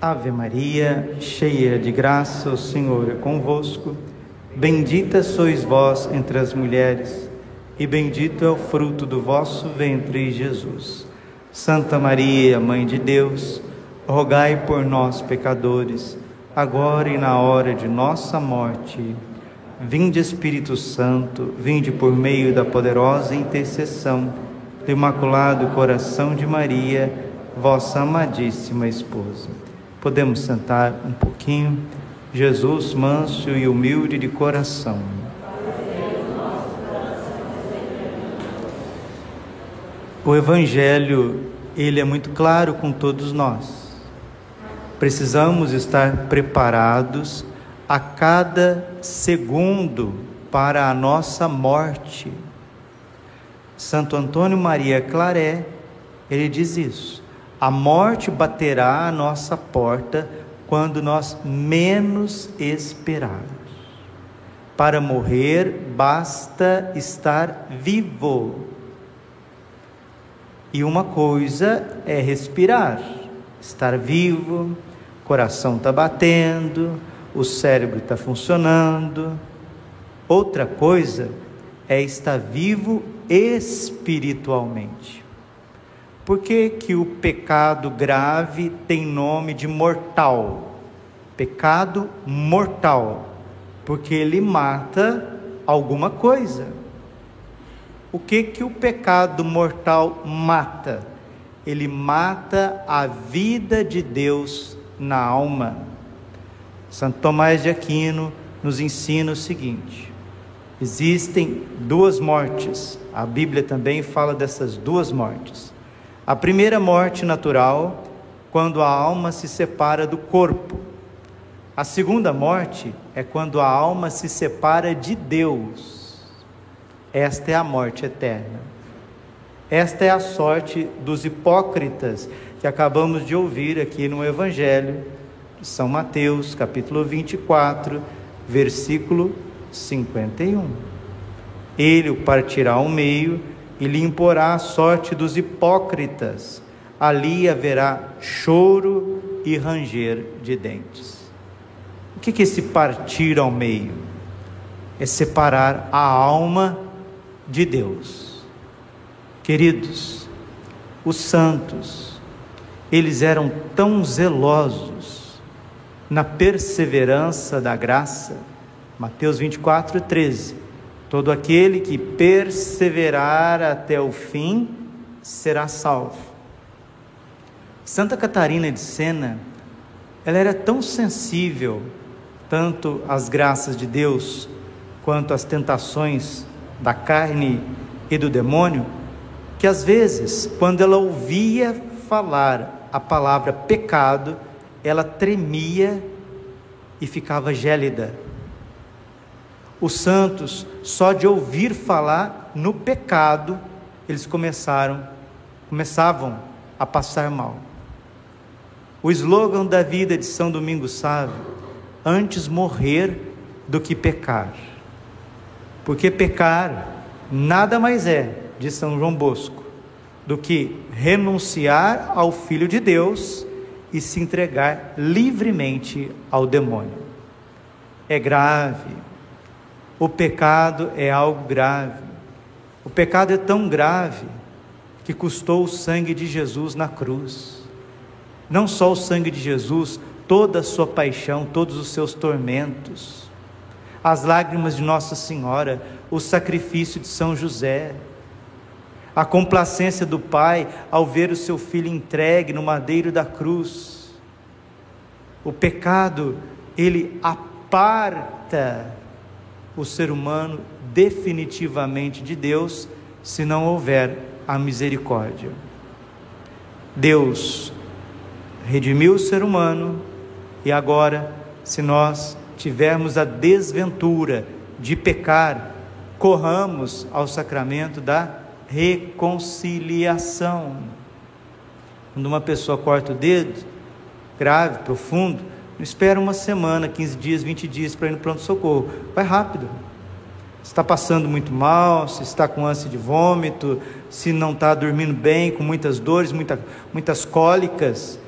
Ave Maria, cheia de graça, o Senhor é convosco. Bendita sois vós entre as mulheres, e bendito é o fruto do vosso ventre, Jesus. Santa Maria, Mãe de Deus, rogai por nós, pecadores, agora e na hora de nossa morte. Vinde, Espírito Santo, vinde por meio da poderosa intercessão do Imaculado Coração de Maria, vossa amadíssima esposa. Podemos sentar um pouquinho. Jesus, manso e humilde de coração. O Evangelho, ele é muito claro com todos nós. Precisamos estar preparados a cada segundo para a nossa morte. Santo Antônio Maria Claré, ele diz isso. A morte baterá à nossa porta quando nós menos esperarmos. Para morrer, basta estar vivo. E uma coisa é respirar, estar vivo, coração está batendo, o cérebro está funcionando. Outra coisa é estar vivo espiritualmente. Por que, que o pecado grave tem nome de mortal? Pecado mortal. Porque ele mata alguma coisa. O que, que o pecado mortal mata? Ele mata a vida de Deus na alma. Santo Tomás de Aquino nos ensina o seguinte: existem duas mortes. A Bíblia também fala dessas duas mortes. A primeira morte natural, quando a alma se separa do corpo. A segunda morte é quando a alma se separa de Deus. Esta é a morte eterna. Esta é a sorte dos hipócritas que acabamos de ouvir aqui no Evangelho de São Mateus, capítulo 24, versículo 51. Ele o partirá ao meio e lhe imporá a sorte dos hipócritas. Ali haverá choro e ranger de dentes. O que é esse partir ao meio? É separar a alma de Deus. Queridos, os santos, eles eram tão zelosos na perseverança da graça. Mateus 24, 13 Todo aquele que perseverar até o fim será salvo. Santa Catarina de Sena, ela era tão sensível tanto às graças de Deus quanto às tentações da carne e do demônio, que às vezes, quando ela ouvia falar a palavra pecado, ela tremia e ficava gélida os santos, só de ouvir falar no pecado, eles começaram, começavam a passar mal. O slogan da vida de São Domingos Sávio, antes morrer do que pecar. Porque pecar nada mais é, de São João Bosco, do que renunciar ao Filho de Deus e se entregar livremente ao demônio. É grave, o pecado é algo grave. O pecado é tão grave que custou o sangue de Jesus na cruz. Não só o sangue de Jesus, toda a sua paixão, todos os seus tormentos, as lágrimas de Nossa Senhora, o sacrifício de São José, a complacência do Pai ao ver o seu filho entregue no madeiro da cruz. O pecado, ele aparta o ser humano definitivamente de Deus se não houver a misericórdia. Deus redimiu o ser humano e agora, se nós tivermos a desventura de pecar, corramos ao sacramento da reconciliação. Quando uma pessoa corta o dedo, grave, profundo, não espera uma semana, 15 dias, 20 dias para ir no pronto-socorro. Vai rápido. Se está passando muito mal, se está com ânsia de vômito, se não está dormindo bem, com muitas dores, muita, muitas cólicas,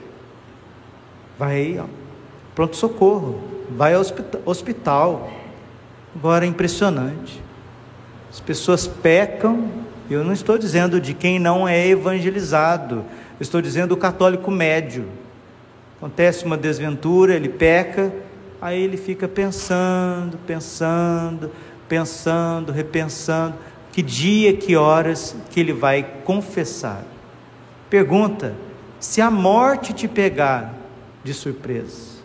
vai pronto-socorro, vai ao hospital. Agora é impressionante. As pessoas pecam, eu não estou dizendo de quem não é evangelizado, eu estou dizendo o católico médio. Acontece uma desventura, ele peca, aí ele fica pensando, pensando, pensando, repensando, que dia, que horas que ele vai confessar. Pergunta: se a morte te pegar de surpresa,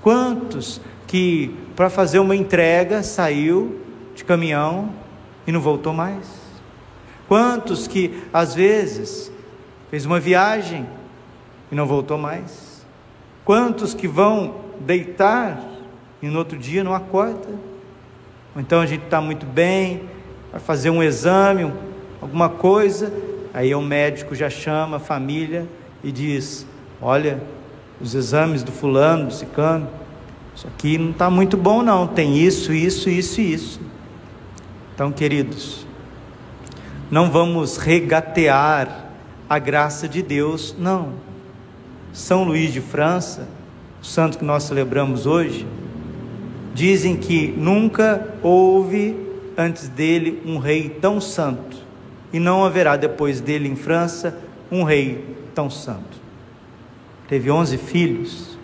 quantos que para fazer uma entrega saiu de caminhão e não voltou mais? Quantos que às vezes fez uma viagem e não voltou mais? Quantos que vão deitar e no outro dia não acorda? Ou então a gente está muito bem, vai fazer um exame, alguma coisa, aí o médico já chama a família e diz: Olha, os exames do fulano, do cicano, isso aqui não está muito bom, não, tem isso, isso, isso e isso. Então, queridos, não vamos regatear a graça de Deus, não. São Luís de França, o santo que nós celebramos hoje, dizem que nunca houve antes dele um rei tão santo, e não haverá depois dele em França um rei tão santo. Teve onze filhos,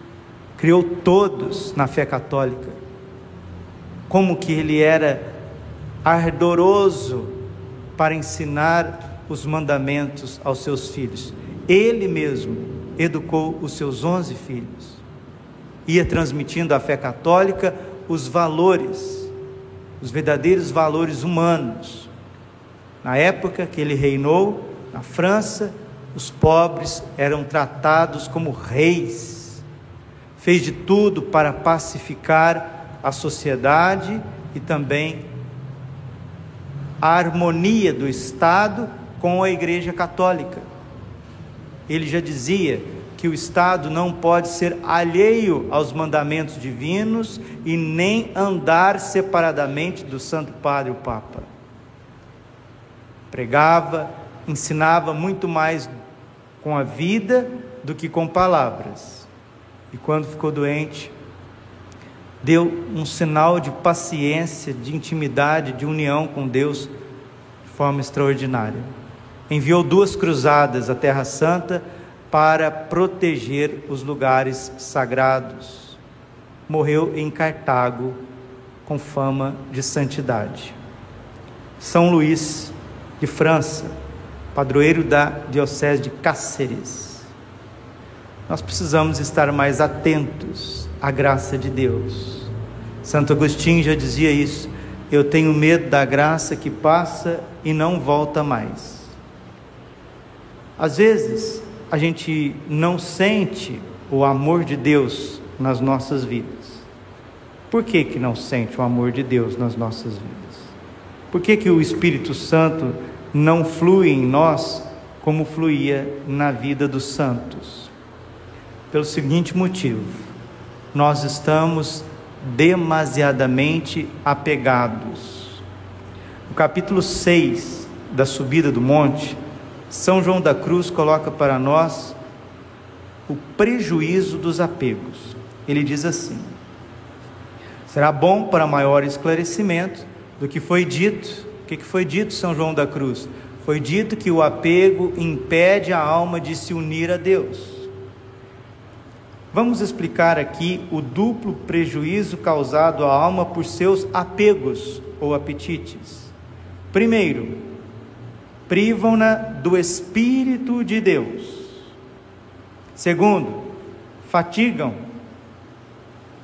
criou todos na fé católica. Como que ele era ardoroso para ensinar os mandamentos aos seus filhos. Ele mesmo educou os seus onze filhos. Ia transmitindo à fé católica os valores, os verdadeiros valores humanos. Na época que ele reinou, na França, os pobres eram tratados como reis. Fez de tudo para pacificar a sociedade e também a harmonia do Estado com a Igreja Católica. Ele já dizia que o Estado não pode ser alheio aos mandamentos divinos e nem andar separadamente do Santo Padre o Papa. Pregava, ensinava muito mais com a vida do que com palavras. E quando ficou doente, deu um sinal de paciência, de intimidade, de união com Deus de forma extraordinária. Enviou duas cruzadas à Terra Santa para proteger os lugares sagrados. Morreu em Cartago com fama de santidade. São Luís de França, padroeiro da Diocese de Cáceres. Nós precisamos estar mais atentos à graça de Deus Santo Agostinho já dizia isso. Eu tenho medo da graça que passa e não volta mais. Às vezes, a gente não sente o amor de Deus nas nossas vidas. Por que, que não sente o amor de Deus nas nossas vidas? Por que, que o Espírito Santo não flui em nós como fluía na vida dos santos? Pelo seguinte motivo: nós estamos demasiadamente apegados. No capítulo 6 da subida do monte, São João da Cruz coloca para nós o prejuízo dos apegos. Ele diz assim: será bom para maior esclarecimento do que foi dito. O que foi dito, São João da Cruz? Foi dito que o apego impede a alma de se unir a Deus. Vamos explicar aqui o duplo prejuízo causado à alma por seus apegos ou apetites. Primeiro, privam-na do Espírito de Deus. Segundo, fatigam.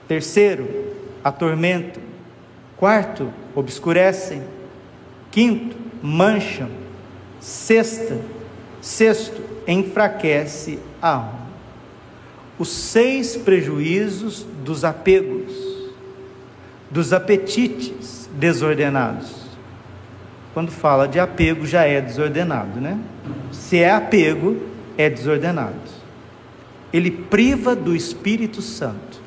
Terceiro, atormentam. Quarto, obscurecem. Quinto, mancham. Sexta, sexto, enfraquece a alma os seis prejuízos dos apegos, dos apetites desordenados. Quando fala de apego, já é desordenado, né? Se é apego, é desordenado. Ele priva do Espírito Santo.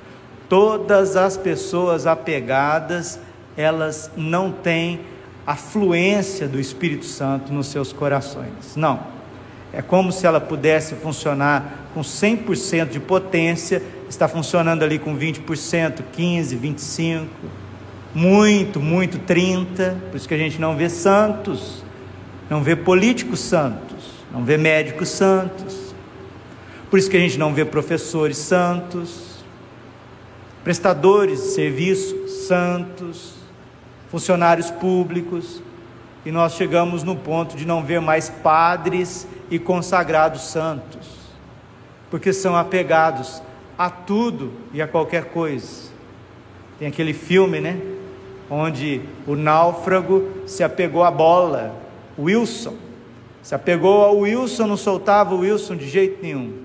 Todas as pessoas apegadas, elas não têm a fluência do Espírito Santo nos seus corações. Não. É como se ela pudesse funcionar com 100% de potência, está funcionando ali com 20%, 15, 25, muito, muito 30. Por isso que a gente não vê santos, não vê políticos santos, não vê médicos santos. Por isso que a gente não vê professores santos, prestadores de serviço santos, funcionários públicos, e nós chegamos no ponto de não ver mais padres e consagrados santos, porque são apegados a tudo e a qualquer coisa. Tem aquele filme, né? Onde o náufrago se apegou à bola, Wilson. Se apegou ao Wilson, não soltava o Wilson de jeito nenhum.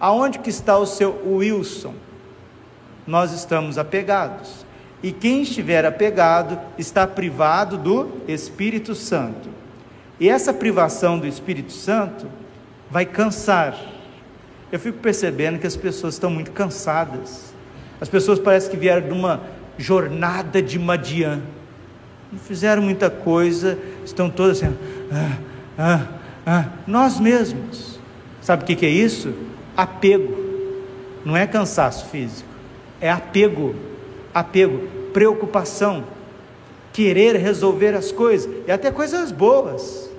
Aonde que está o seu Wilson? Nós estamos apegados. E quem estiver apegado está privado do Espírito Santo. E essa privação do Espírito Santo vai cansar. Eu fico percebendo que as pessoas estão muito cansadas. As pessoas parecem que vieram de uma jornada de Madian. Não fizeram muita coisa, estão todas assim. Ah, ah, ah. Nós mesmos. Sabe o que é isso? Apego. Não é cansaço físico, é apego. Apego, preocupação, querer resolver as coisas, e até coisas boas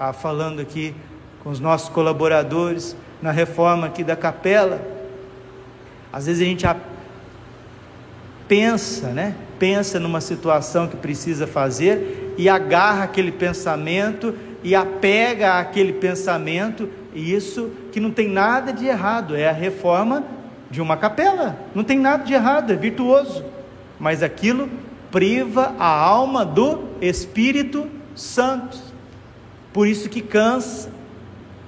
estava falando aqui com os nossos colaboradores na reforma aqui da capela. Às vezes a gente pensa, né? Pensa numa situação que precisa fazer e agarra aquele pensamento e apega àquele pensamento, e isso que não tem nada de errado, é a reforma de uma capela. Não tem nada de errado, é virtuoso. Mas aquilo priva a alma do Espírito Santo. Por isso que cansa,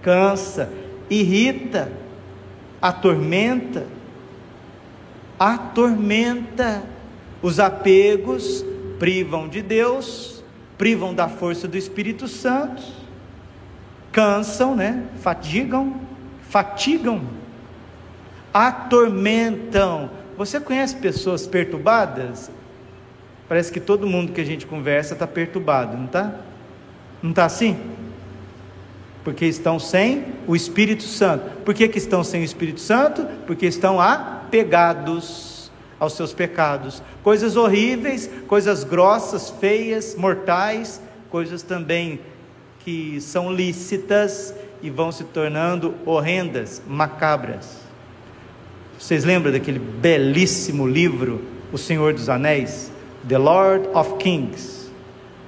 cansa, irrita, atormenta, atormenta. Os apegos privam de Deus, privam da força do Espírito Santo, cansam, né? Fatigam, fatigam, atormentam. Você conhece pessoas perturbadas? Parece que todo mundo que a gente conversa está perturbado, não está? Não está assim? Porque estão sem o Espírito Santo. Por que, que estão sem o Espírito Santo? Porque estão apegados aos seus pecados. Coisas horríveis, coisas grossas, feias, mortais, coisas também que são lícitas e vão se tornando horrendas, macabras. Vocês lembram daquele belíssimo livro, O Senhor dos Anéis? The Lord of Kings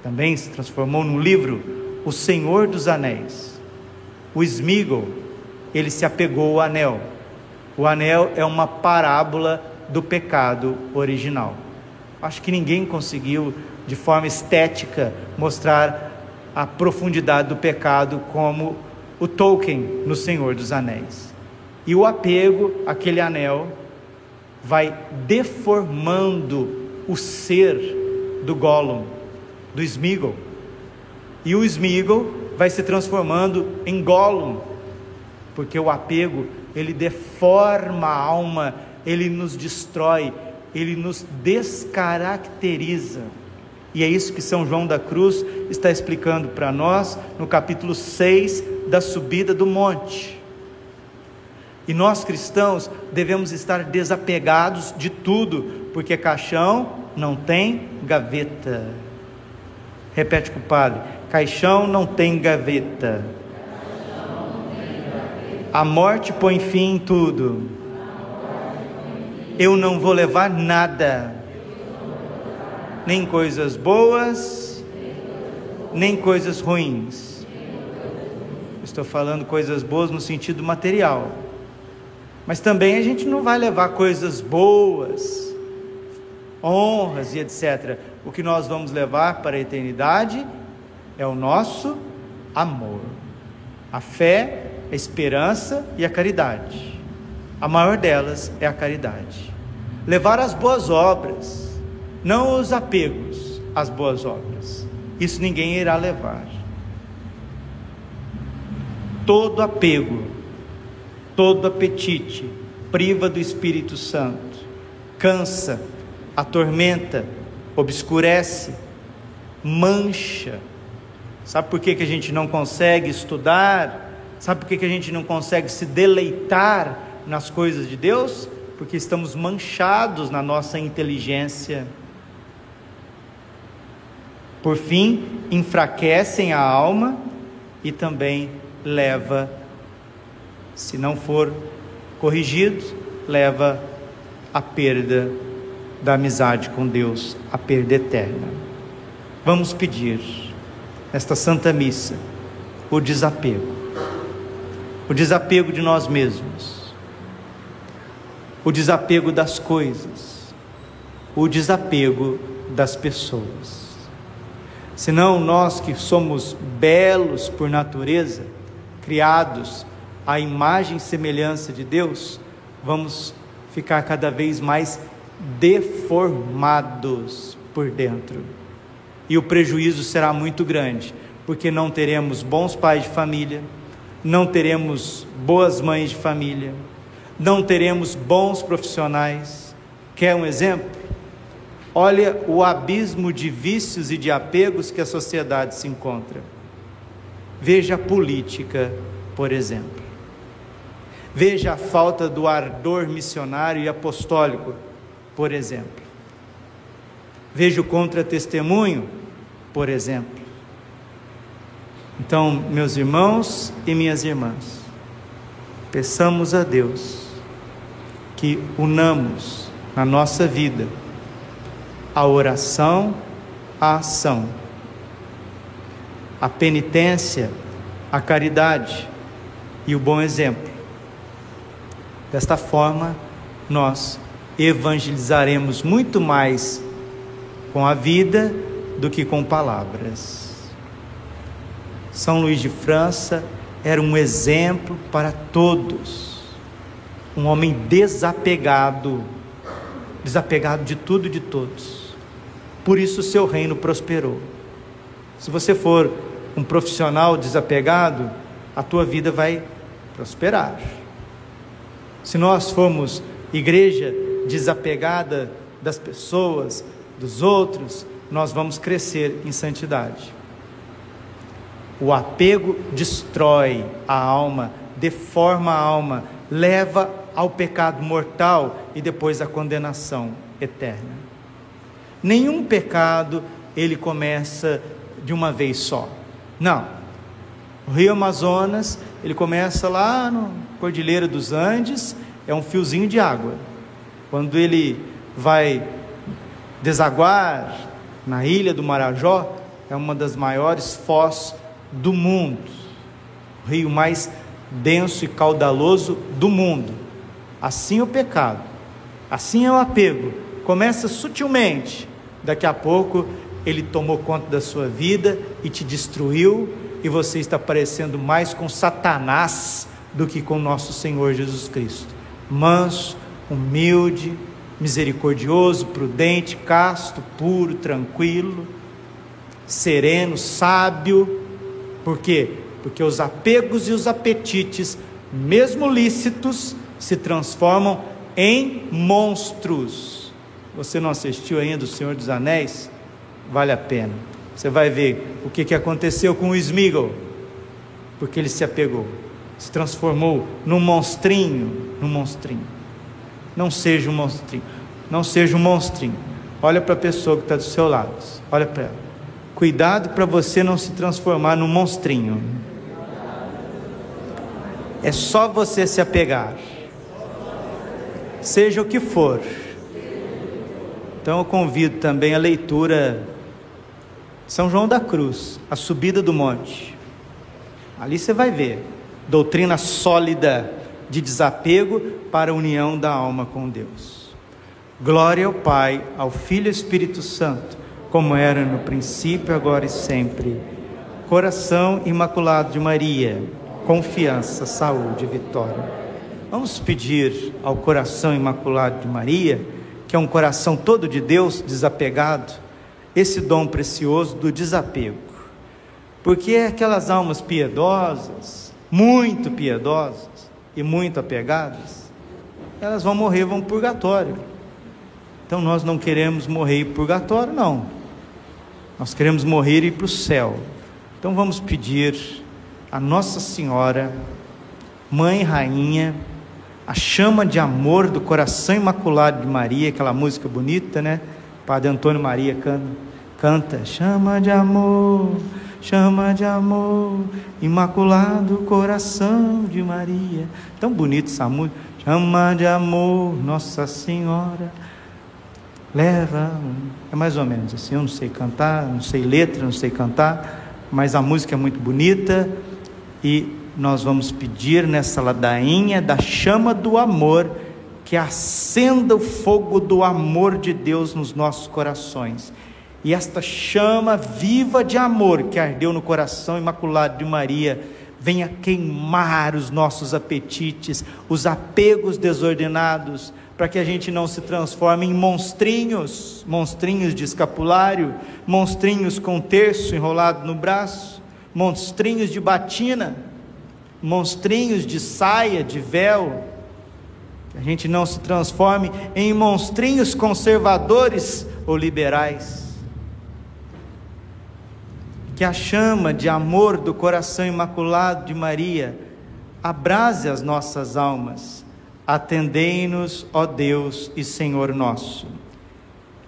também se transformou no livro O Senhor dos Anéis. O Smigol, ele se apegou ao anel. O anel é uma parábola do pecado original. Acho que ninguém conseguiu, de forma estética, mostrar a profundidade do pecado como o Tolkien no Senhor dos Anéis. E o apego àquele anel vai deformando o ser do Gollum, do Smeagol. E o Smeagol vai se transformando em Gollum, porque o apego, ele deforma a alma, ele nos destrói, ele nos descaracteriza. E é isso que São João da Cruz está explicando para nós no capítulo 6 da subida do monte. E nós cristãos devemos estar desapegados de tudo, porque caixão não tem gaveta. Repete com o padre: caixão não tem gaveta. A morte põe fim em tudo. Eu não vou levar nada, nem coisas boas, nem coisas ruins. Estou falando coisas boas no sentido material. Mas também a gente não vai levar coisas boas, honras e etc o que nós vamos levar para a eternidade é o nosso amor, a fé, a esperança e a caridade. A maior delas é a caridade. Levar as boas obras, não os apegos às boas obras. Isso ninguém irá levar. Todo apego, todo apetite priva do Espírito Santo, cansa, atormenta, obscurece, mancha. Sabe por que, que a gente não consegue estudar? Sabe por que, que a gente não consegue se deleitar nas coisas de Deus? Porque estamos manchados na nossa inteligência. Por fim, enfraquecem a alma e também leva, se não for corrigido, leva à perda da amizade com Deus, a perda eterna. Vamos pedir nesta Santa Missa o desapego, o desapego de nós mesmos, o desapego das coisas, o desapego das pessoas. Senão nós que somos belos por natureza, criados à imagem e semelhança de Deus, vamos ficar cada vez mais deformados por dentro. E o prejuízo será muito grande, porque não teremos bons pais de família, não teremos boas mães de família, não teremos bons profissionais. Quer um exemplo? Olha o abismo de vícios e de apegos que a sociedade se encontra. Veja a política, por exemplo. Veja a falta do ardor missionário e apostólico, por exemplo. Veja o contra-testemunho, por exemplo. Então, meus irmãos e minhas irmãs, peçamos a Deus que unamos na nossa vida a oração, a ação, a penitência, a caridade e o bom exemplo. Desta forma, nós evangelizaremos muito mais com a vida do que com palavras. São Luís de França era um exemplo para todos, um homem desapegado, desapegado de tudo e de todos por isso seu reino prosperou. Se você for um profissional desapegado, a tua vida vai prosperar. Se nós formos igreja desapegada das pessoas, dos outros, nós vamos crescer em santidade. O apego destrói a alma, deforma a alma, leva ao pecado mortal e depois à condenação eterna. Nenhum pecado ele começa de uma vez só. Não. O Rio Amazonas, ele começa lá no Cordilheira dos Andes, é um fiozinho de água. Quando ele vai desaguar na ilha do Marajó, é uma das maiores foz do mundo. O rio mais denso e caudaloso do mundo. Assim é o pecado. Assim é o apego. Começa sutilmente, Daqui a pouco ele tomou conta da sua vida e te destruiu, e você está parecendo mais com Satanás do que com nosso Senhor Jesus Cristo. Manso, humilde, misericordioso, prudente, casto, puro, tranquilo, sereno, sábio. Por quê? Porque os apegos e os apetites, mesmo lícitos, se transformam em monstros você não assistiu ainda O Senhor dos Anéis? Vale a pena. Você vai ver o que, que aconteceu com o Smeagol, porque ele se apegou, se transformou num monstrinho, num monstrinho. Não seja um monstrinho, não seja um monstrinho. Olha para a pessoa que está do seu lado, olha para ela. Cuidado para você não se transformar num monstrinho. É só você se apegar, seja o que for. Então eu convido também a leitura São João da Cruz, a subida do monte. Ali você vai ver doutrina sólida de desapego para a união da alma com Deus. Glória ao Pai, ao Filho e Espírito Santo, como era no princípio, agora e sempre. Coração imaculado de Maria, confiança, saúde e vitória. Vamos pedir ao coração imaculado de Maria que é um coração todo de Deus, desapegado, esse dom precioso do desapego. Porque é aquelas almas piedosas, muito piedosas e muito apegadas, elas vão morrer, vão purgatório. Então nós não queremos morrer em purgatório, não. Nós queremos morrer e ir para o céu. Então vamos pedir a Nossa Senhora, Mãe Rainha, a chama de amor do coração imaculado de Maria, aquela música bonita, né? Padre Antônio Maria canta, canta chama de amor, chama de amor, imaculado coração de Maria. Tão bonito essa música. Chama de amor, Nossa Senhora. Leva, é mais ou menos assim, eu não sei cantar, não sei letra, não sei cantar, mas a música é muito bonita e nós vamos pedir nessa ladainha da chama do amor que acenda o fogo do amor de Deus nos nossos corações. E esta chama viva de amor que ardeu no coração imaculado de Maria, venha queimar os nossos apetites, os apegos desordenados, para que a gente não se transforme em monstrinhos, monstrinhos de escapulário, monstrinhos com terço enrolado no braço, monstrinhos de batina monstrinhos de saia, de véu, que a gente não se transforme em monstrinhos conservadores ou liberais. Que a chama de amor do coração imaculado de Maria abrase as nossas almas. Atendei-nos, ó Deus e Senhor nosso.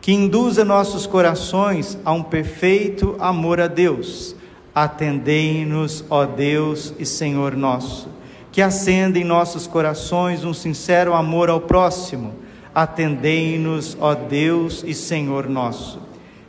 Que induza nossos corações a um perfeito amor a Deus Atendei-nos, ó Deus e Senhor nosso, que acenda em nossos corações um sincero amor ao próximo. Atendei-nos, ó Deus e Senhor nosso.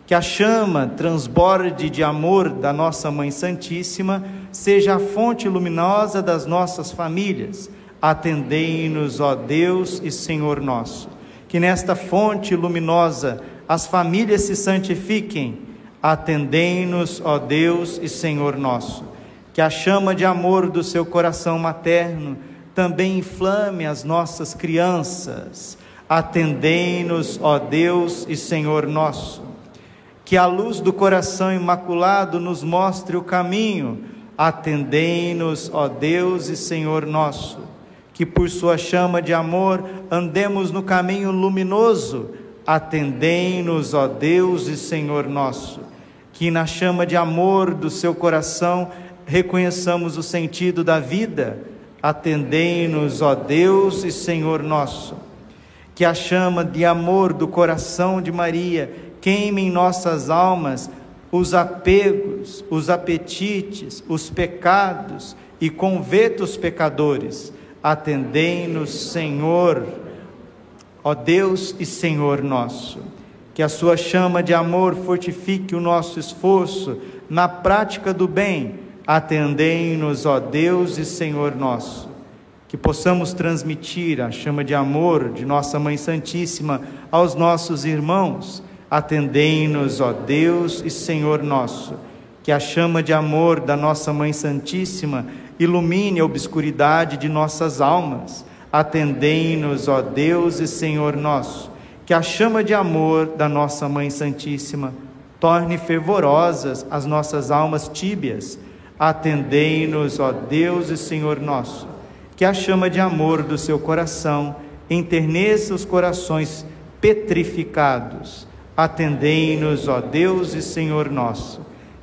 Que a chama transborde de amor da nossa Mãe Santíssima seja a fonte luminosa das nossas famílias. Atendei-nos, ó Deus e Senhor nosso. Que nesta fonte luminosa as famílias se santifiquem Atendei-nos, ó Deus e Senhor nosso, que a chama de amor do seu coração materno também inflame as nossas crianças. Atendei-nos, ó Deus e Senhor nosso, que a luz do coração imaculado nos mostre o caminho. Atendei-nos, ó Deus e Senhor nosso, que por sua chama de amor andemos no caminho luminoso. Atendei-nos, ó Deus e Senhor nosso que na chama de amor do seu coração reconheçamos o sentido da vida. Atendei-nos, ó Deus e Senhor nosso. Que a chama de amor do coração de Maria queime em nossas almas os apegos, os apetites, os pecados e converta os pecadores. Atendei-nos, Senhor, ó Deus e Senhor nosso que a sua chama de amor fortifique o nosso esforço na prática do bem. Atendei-nos, ó Deus e Senhor nosso. Que possamos transmitir a chama de amor de nossa Mãe Santíssima aos nossos irmãos. Atendei-nos, ó Deus e Senhor nosso. Que a chama de amor da nossa Mãe Santíssima ilumine a obscuridade de nossas almas. Atendei-nos, ó Deus e Senhor nosso que a chama de amor da nossa Mãe Santíssima torne fervorosas as nossas almas tíbias. Atendei-nos, ó Deus e Senhor nosso, que a chama de amor do seu coração enterneça os corações petrificados. Atendei-nos, ó Deus e Senhor nosso,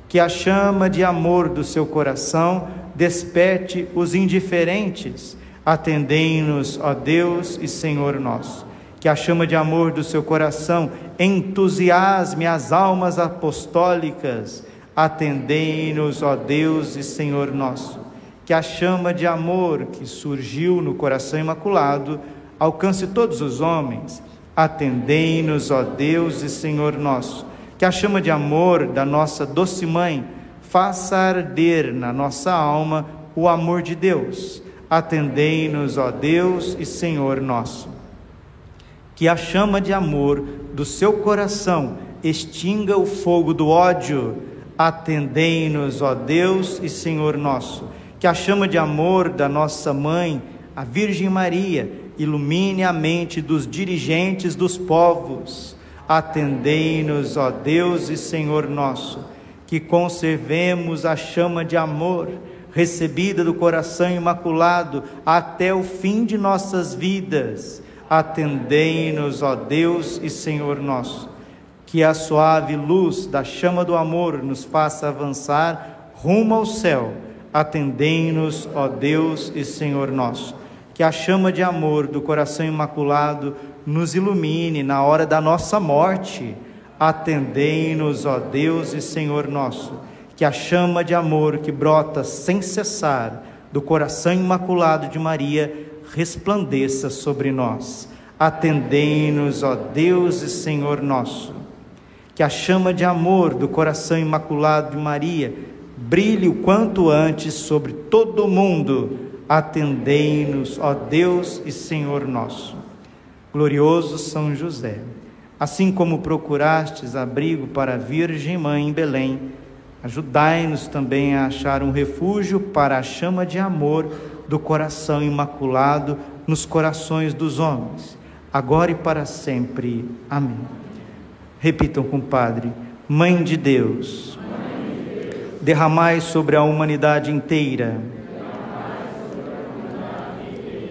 que a chama de amor do seu coração desperte os indiferentes. Atendei-nos, ó Deus e Senhor nosso que a chama de amor do seu coração entusiasme as almas apostólicas. Atendei-nos, ó Deus e Senhor nosso. Que a chama de amor que surgiu no coração imaculado alcance todos os homens. Atendei-nos, ó Deus e Senhor nosso. Que a chama de amor da nossa doce mãe faça arder na nossa alma o amor de Deus. Atendei-nos, ó Deus e Senhor nosso que a chama de amor do seu coração extinga o fogo do ódio. Atendei-nos, ó Deus e Senhor nosso. Que a chama de amor da nossa mãe, a Virgem Maria, ilumine a mente dos dirigentes dos povos. Atendei-nos, ó Deus e Senhor nosso, que conservemos a chama de amor recebida do coração imaculado até o fim de nossas vidas Atendei-nos, ó Deus e Senhor nosso, que a suave luz da chama do amor nos faça avançar rumo ao céu. Atendei-nos, ó Deus e Senhor nosso. Que a chama de amor do coração imaculado nos ilumine na hora da nossa morte. Atendei-nos, ó Deus e Senhor nosso. Que a chama de amor que brota sem cessar do coração imaculado de Maria resplandeça sobre nós. Atendei-nos, ó Deus e Senhor nosso. Que a chama de amor do coração imaculado de Maria brilhe o quanto antes sobre todo o mundo. Atendei-nos, ó Deus e Senhor nosso. Glorioso São José, assim como procurastes abrigo para a Virgem Mãe em Belém, ajudai-nos também a achar um refúgio para a chama de amor do coração imaculado nos corações dos homens, agora e para sempre. Amém. Repitam com o Padre: Mãe de Deus, derramai sobre a humanidade inteira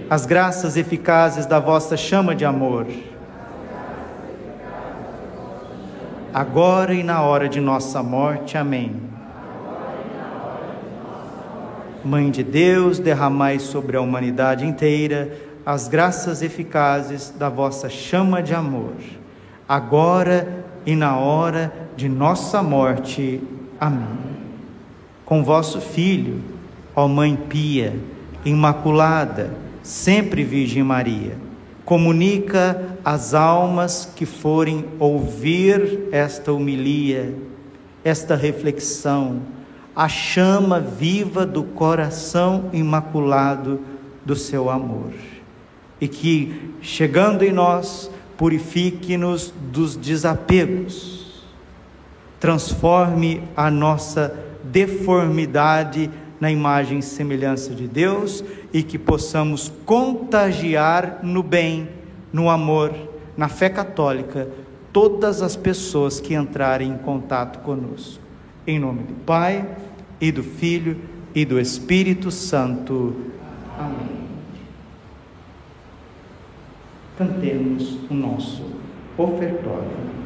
as graças eficazes da vossa chama de amor. Agora e na hora de nossa morte. Amém. Mãe de Deus, derramai sobre a humanidade inteira as graças eficazes da vossa chama de amor, agora e na hora de nossa morte. Amém. Com vosso Filho, ó Mãe pia, imaculada, sempre Virgem Maria, comunica às almas que forem ouvir esta homilia, esta reflexão, a chama viva do coração imaculado do seu amor. E que, chegando em nós, purifique-nos dos desapegos, transforme a nossa deformidade na imagem e semelhança de Deus e que possamos contagiar no bem, no amor, na fé católica, todas as pessoas que entrarem em contato conosco. Em nome do Pai e do Filho e do Espírito Santo. Amém. Cantemos o nosso ofertório.